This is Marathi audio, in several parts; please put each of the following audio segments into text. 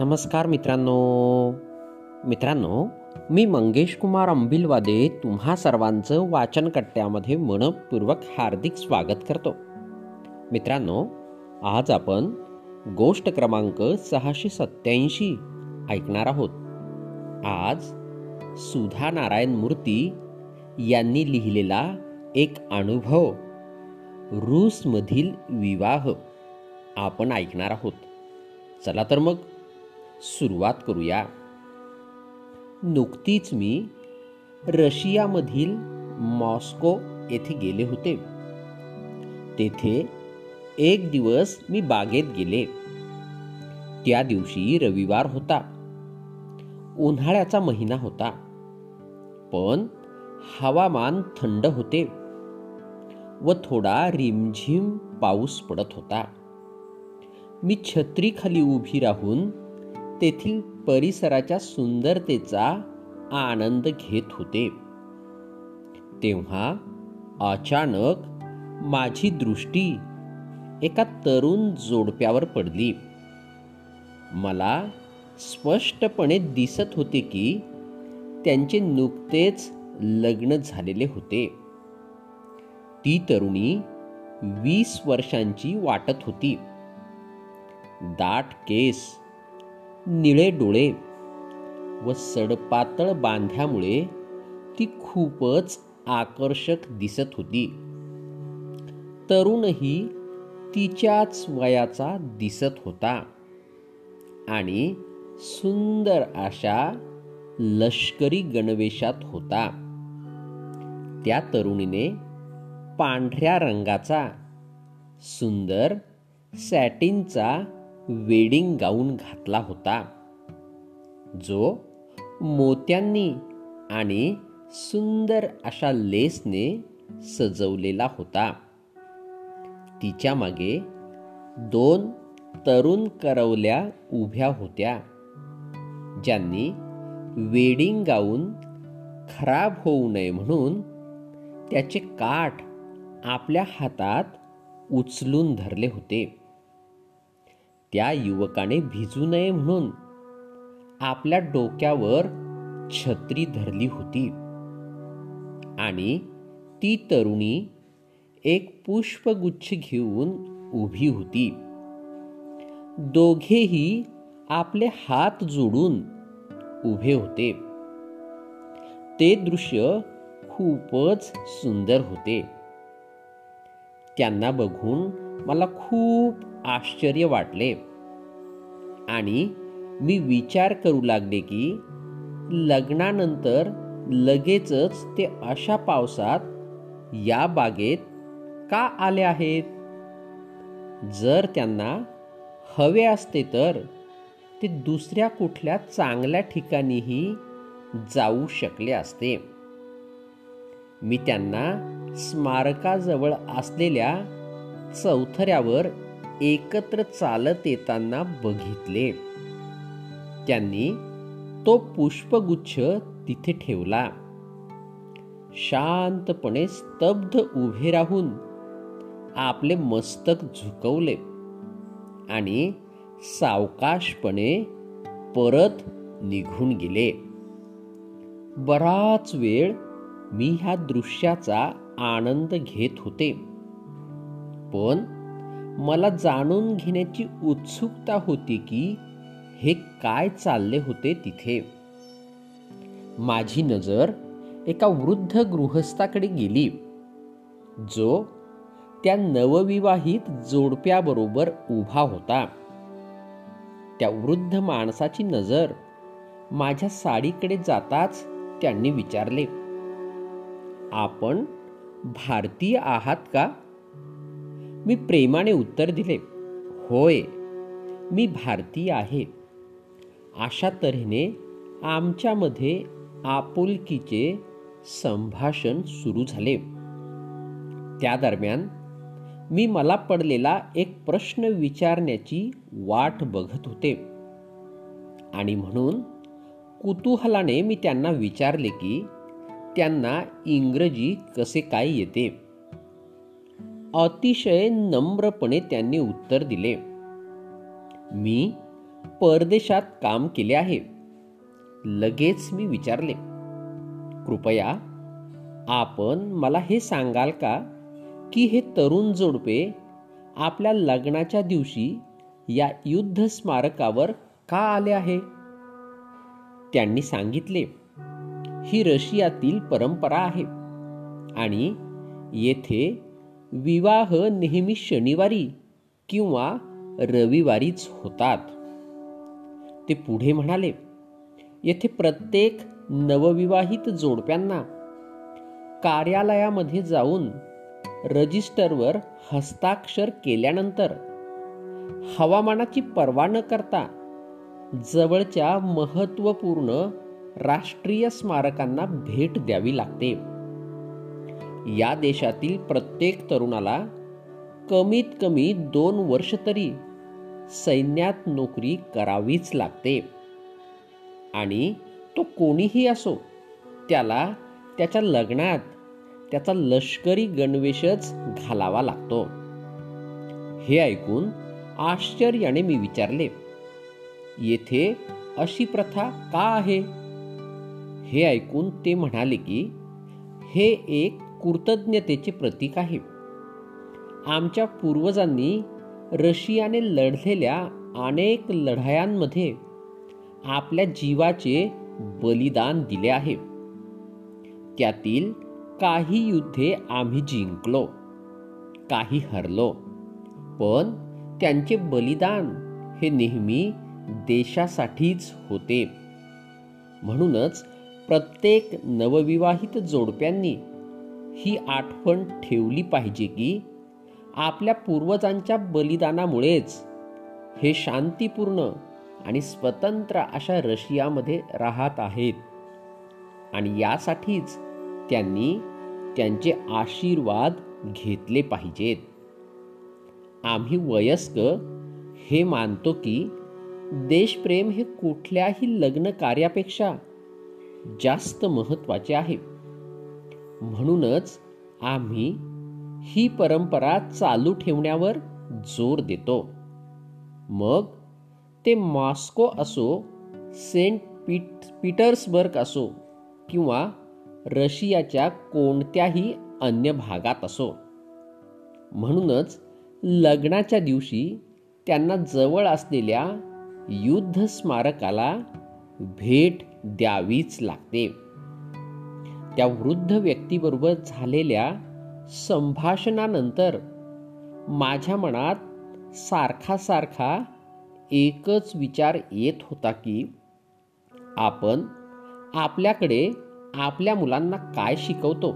नमस्कार मित्रांनो. मित्रांनो मी मंगेश कुमार अंबिलवादे तुम्हा सर्वांचं वाचनकट्ट्यामध्ये मनपूर्वक हार्दिक स्वागत करतो. मित्रांनो आज आपण गोष्ट क्रमांक सहाशे सत्याऐंशी ऐकणार आहोत. आज सुधा नारायण मूर्ती यांनी लिहिलेला एक अनुभव रूसमधील विवाह आपण ऐकणार आहोत. चला तर मग सुरुवात करूया. नुकतीच मी रशियामधील मॉस्को येथे गेले होते. तेथे एक दिवस मी बागेत गेले. त्या दिवशी रविवार होता. उन्हाळ्याचा महिना होता. पण हवामान थंड होते व थोडा रिमझिम पाऊस पडत होता. मी छत्रीखाली उभी राहून तेथील परिसराच्या सुंदरतेचा आनंद घेत होते. तेव्हा अचानक माझी दृष्टी एका तरुण जोडप्यावर पडली. मला स्पष्टपणे दिसत होते की त्यांचे नुकतेच लग्न झालेले होते. ती तरुणी वीस वर्षांची वाटत होती. दाट केस निळे डोळे व सडपातळ बांध्यामुळे ती खूपच आकर्षक दिसत होती. तरुणही तिच्याच वयाचा दिसत होता आणि सुंदर अशा लष्करी गणवेशात होता. त्या तरुणीने पांढऱ्या रंगाचा सुंदर सॅटिनचा वेडिंग गाऊन घातला होता जो मोत्यांनी आणि सुंदर अशा लेसने सजवलेला होता. तिच्यामागे दोन तरुण करवल्या उभ्या होत्या ज्यांनी वेडिंग गाऊन खराब होऊ नये म्हणून त्याचे काठ आपल्या हातात उचलून धरले होते. त्या युवकाने भिजू नये म्हणून आपल्या डोक्यावर छत्री धरली होती. आणि ती तरुणी एक पुष्पगुच्छ घेऊन उभी होती. दोघेही आपले हात जोडून उभे होते. ते दृश्य खूपच सुंदर होते. त्यांना बघून मला खूप आश्चर्य वाटले. आणि मी विचार करू लागले की लग्नानंतर लगेचच ते अशा पावसात या बागेत का आले आहेत? जर त्यांना हवे असते तर ते दुसऱ्या कुठल्या चांगल्या ठिकाणीही जाऊ शकले असते. मी त्यांना स्मारकाजवळ असलेल्या चौथऱ्यावर एकत्र चालत येताना बघितले. त्यांनी तो पुष्पगुच्छ तिथे ठेवला. शांतपणे स्तब्ध उभे राहून आपले मस्तक झुकवले आणि सावकाशपणे परत निघून गेले. बराच वेळ मी ह्या दृश्याचा आनंद घेत होते. पण मला जाणून घेण्याची उत्सुकता होती की हे काय चालले होते तिथे. माझी नजर एका वृद्ध गृहस्थाकडे गेली जो त्या नवविवाहित जोडप्याबरोबर उभा होता. त्या वृद्ध माणसाची नजर माझ्या साडीकडे जाताच त्यांनी विचारले आपण भारतीय आहात का? मी प्रेमाने उत्तर दिले होय मी भारतीय आहे. अशा तऱ्हेने आमच्यामध्ये आपुलकीचे संभाषण सुरू झाले. त्या दरम्यान मी मला पडलेला एक प्रश्न विचारण्याची वाट बघत होते. आणि म्हणून कुतूहलाने मी त्यांना विचारले की त्यांना इंग्रजी कसे काय येते? अतिशय नम्रपणे त्यांनी उत्तर दिले. मी परदेशात काम केले आहे. लगेच मी विचारले कृपया आपण मला हे सांगाल का की हे तरुण जोडपे आपल्या लग्नाच्या दिवशी या युद्ध स्मारकावर का आले आहे? त्यांनी सांगितले ही रशियातील परंपरा आहे आणि येथे विवाह नेहमी शनिवारी किंवा रविवारीच होतात. ते पुढे म्हणाले येथे प्रत्येक नवविवाहित जोडप्यांना कार्यालयामध्ये जाऊन रजिस्टरवर हस्ताक्षर केल्यानंतर हवामानाची पर्वा न करता जवळच्या महत्त्वपूर्ण राष्ट्रीय स्मारकांना भेट द्यावी लागते. या देशातील प्रत्येक तरुणाला कमीत कमी दोन वर्ष तरी सैन्यात नोकरी करावीच लागते. आणि तो कोणीही असो त्याला त्याच्या लग्नात त्याचा लष्करी गणवेशच घालावा लागतो. हे ऐकून आश्चर्याने मी विचारले येथे अशी प्रथा का आहे? हे ऐकून ते म्हणाले की हे एक कृतज्ञतेचे प्रतीक आहे. आमच्या पूर्वजांनी रशियाने लढलेल्या अनेक लढायांमध्ये आपल्या जीवाचे बलिदान दिले आहे. त्यातील काही युद्धे आम्ही जिंकलो काही हरलो पण त्यांचे बलिदान हे नेहमी देशासाठीच होते. म्हणूनच प्रत्येक नवविवाहित जोडप्यांनी ही आठवण ठेवली पाहिजे की आपल्या पूर्वजांच्या बलिदानामुळेच हे शांतीपूर्ण आणि स्वतंत्र अशा रशियामध्ये राहत आहेत. आणि यासाठीच त्यांनी त्यांचे आशीर्वाद घेतले पाहिजेत. आम्ही वयस्क हे मानतो की देशप्रेम हे कुठल्याही लग्न कार्यापेक्षा जास्त महत्त्वाचे आहे. म्हणूनच आम्ही ही परंपरा चालू ठेवण्यावर जोर देतो. मग ते मॉस्को असो सेंट पीट पीटर्सबर्ग असो किंवा रशियाच्या कोणत्याही अन्य भागात असो. म्हणूनच लग्नाच्या दिवशी त्यांना जवळ असलेल्या युद्ध स्मारकाला भेट द्यावीच लागते. त्या वृद्ध व्यक्तीबरोबर झालेल्या संभाषणानंतर माझ्या मनात सारखा सारखा एकच विचार येत होता की आपण आपल्याकडे आपल्या मुलांना काय शिकवतो?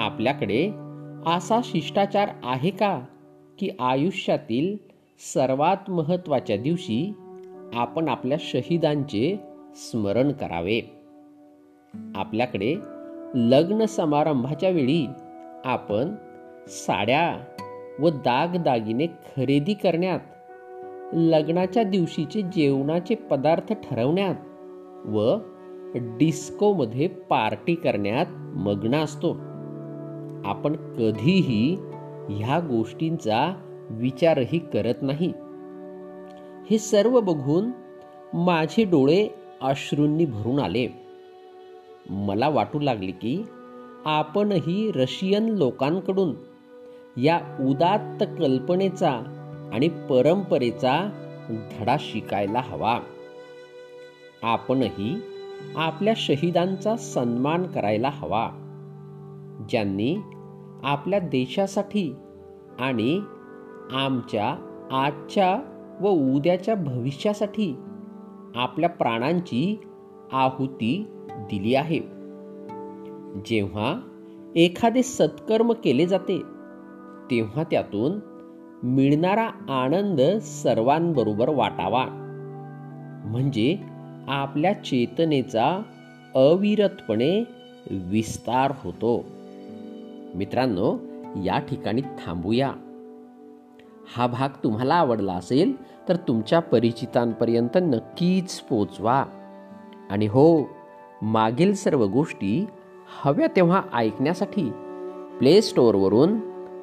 आपल्याकडे असा शिष्टाचार आहे का की आयुष्यातील सर्वात महत्त्वाच्या दिवशी आपण आपल्या शहीदांचे स्मरण करावे? आपल्याकडे लग्न समारंभाच्या वेळी आपण साड्या व दागदागिने खरेदी करण्यात लग्नाच्या दिवशीचे जेवणाचे पदार्थ ठरवण्यात व डिस्कोमध्ये पार्टी करण्यात मग्न असतो. आपण कधीही ह्या गोष्टींचा विचारही करत नाही. हे सर्व बघून माझे डोळे अश्रूंनी भरून आले. मला वाटू लागले की आपणही रशियन लोकांकडून या उदात्त कल्पनेचा आणि परंपरेचा धडा शिकायला हवा. आपणही आपल्या शहीदांचा सन्मान करायला हवा. ज्यांनी आपल्या देशासाठी आणि आमच्या आजच्या व उद्याच्या भविष्यासाठी आपल्या प्राणांची आहुती दिली आहे. जेव्हा एखादे सत्कर्म केले जाते तेव्हा त्यातून मिळणारा आनंद सर्वांबरोबर वाटावा. म्हणजे आपल्या चेतनेचा अविरतपणे विस्तार होतो. मित्रांनो या ठिकाणी थांबूया. हा भाग तुम्हाला आवडला असेल तर तुमच्या परिचितांपर्यंत नक्कीच पोचवा. आणि हो मागील सर्व गोष्टी हव्या तेव्हा ऐकण्यासाठी प्ले स्टोअरवरून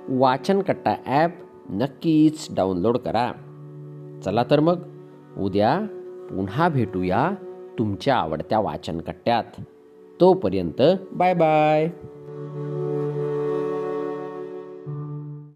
वाचनकट्टा ॲप नक्कीच डाउनलोड करा. चला तर मग उद्या पुन्हा भेटूया तुमच्या आवडत्या वाचनकट्ट्यात तोपर्यंत बाय बाय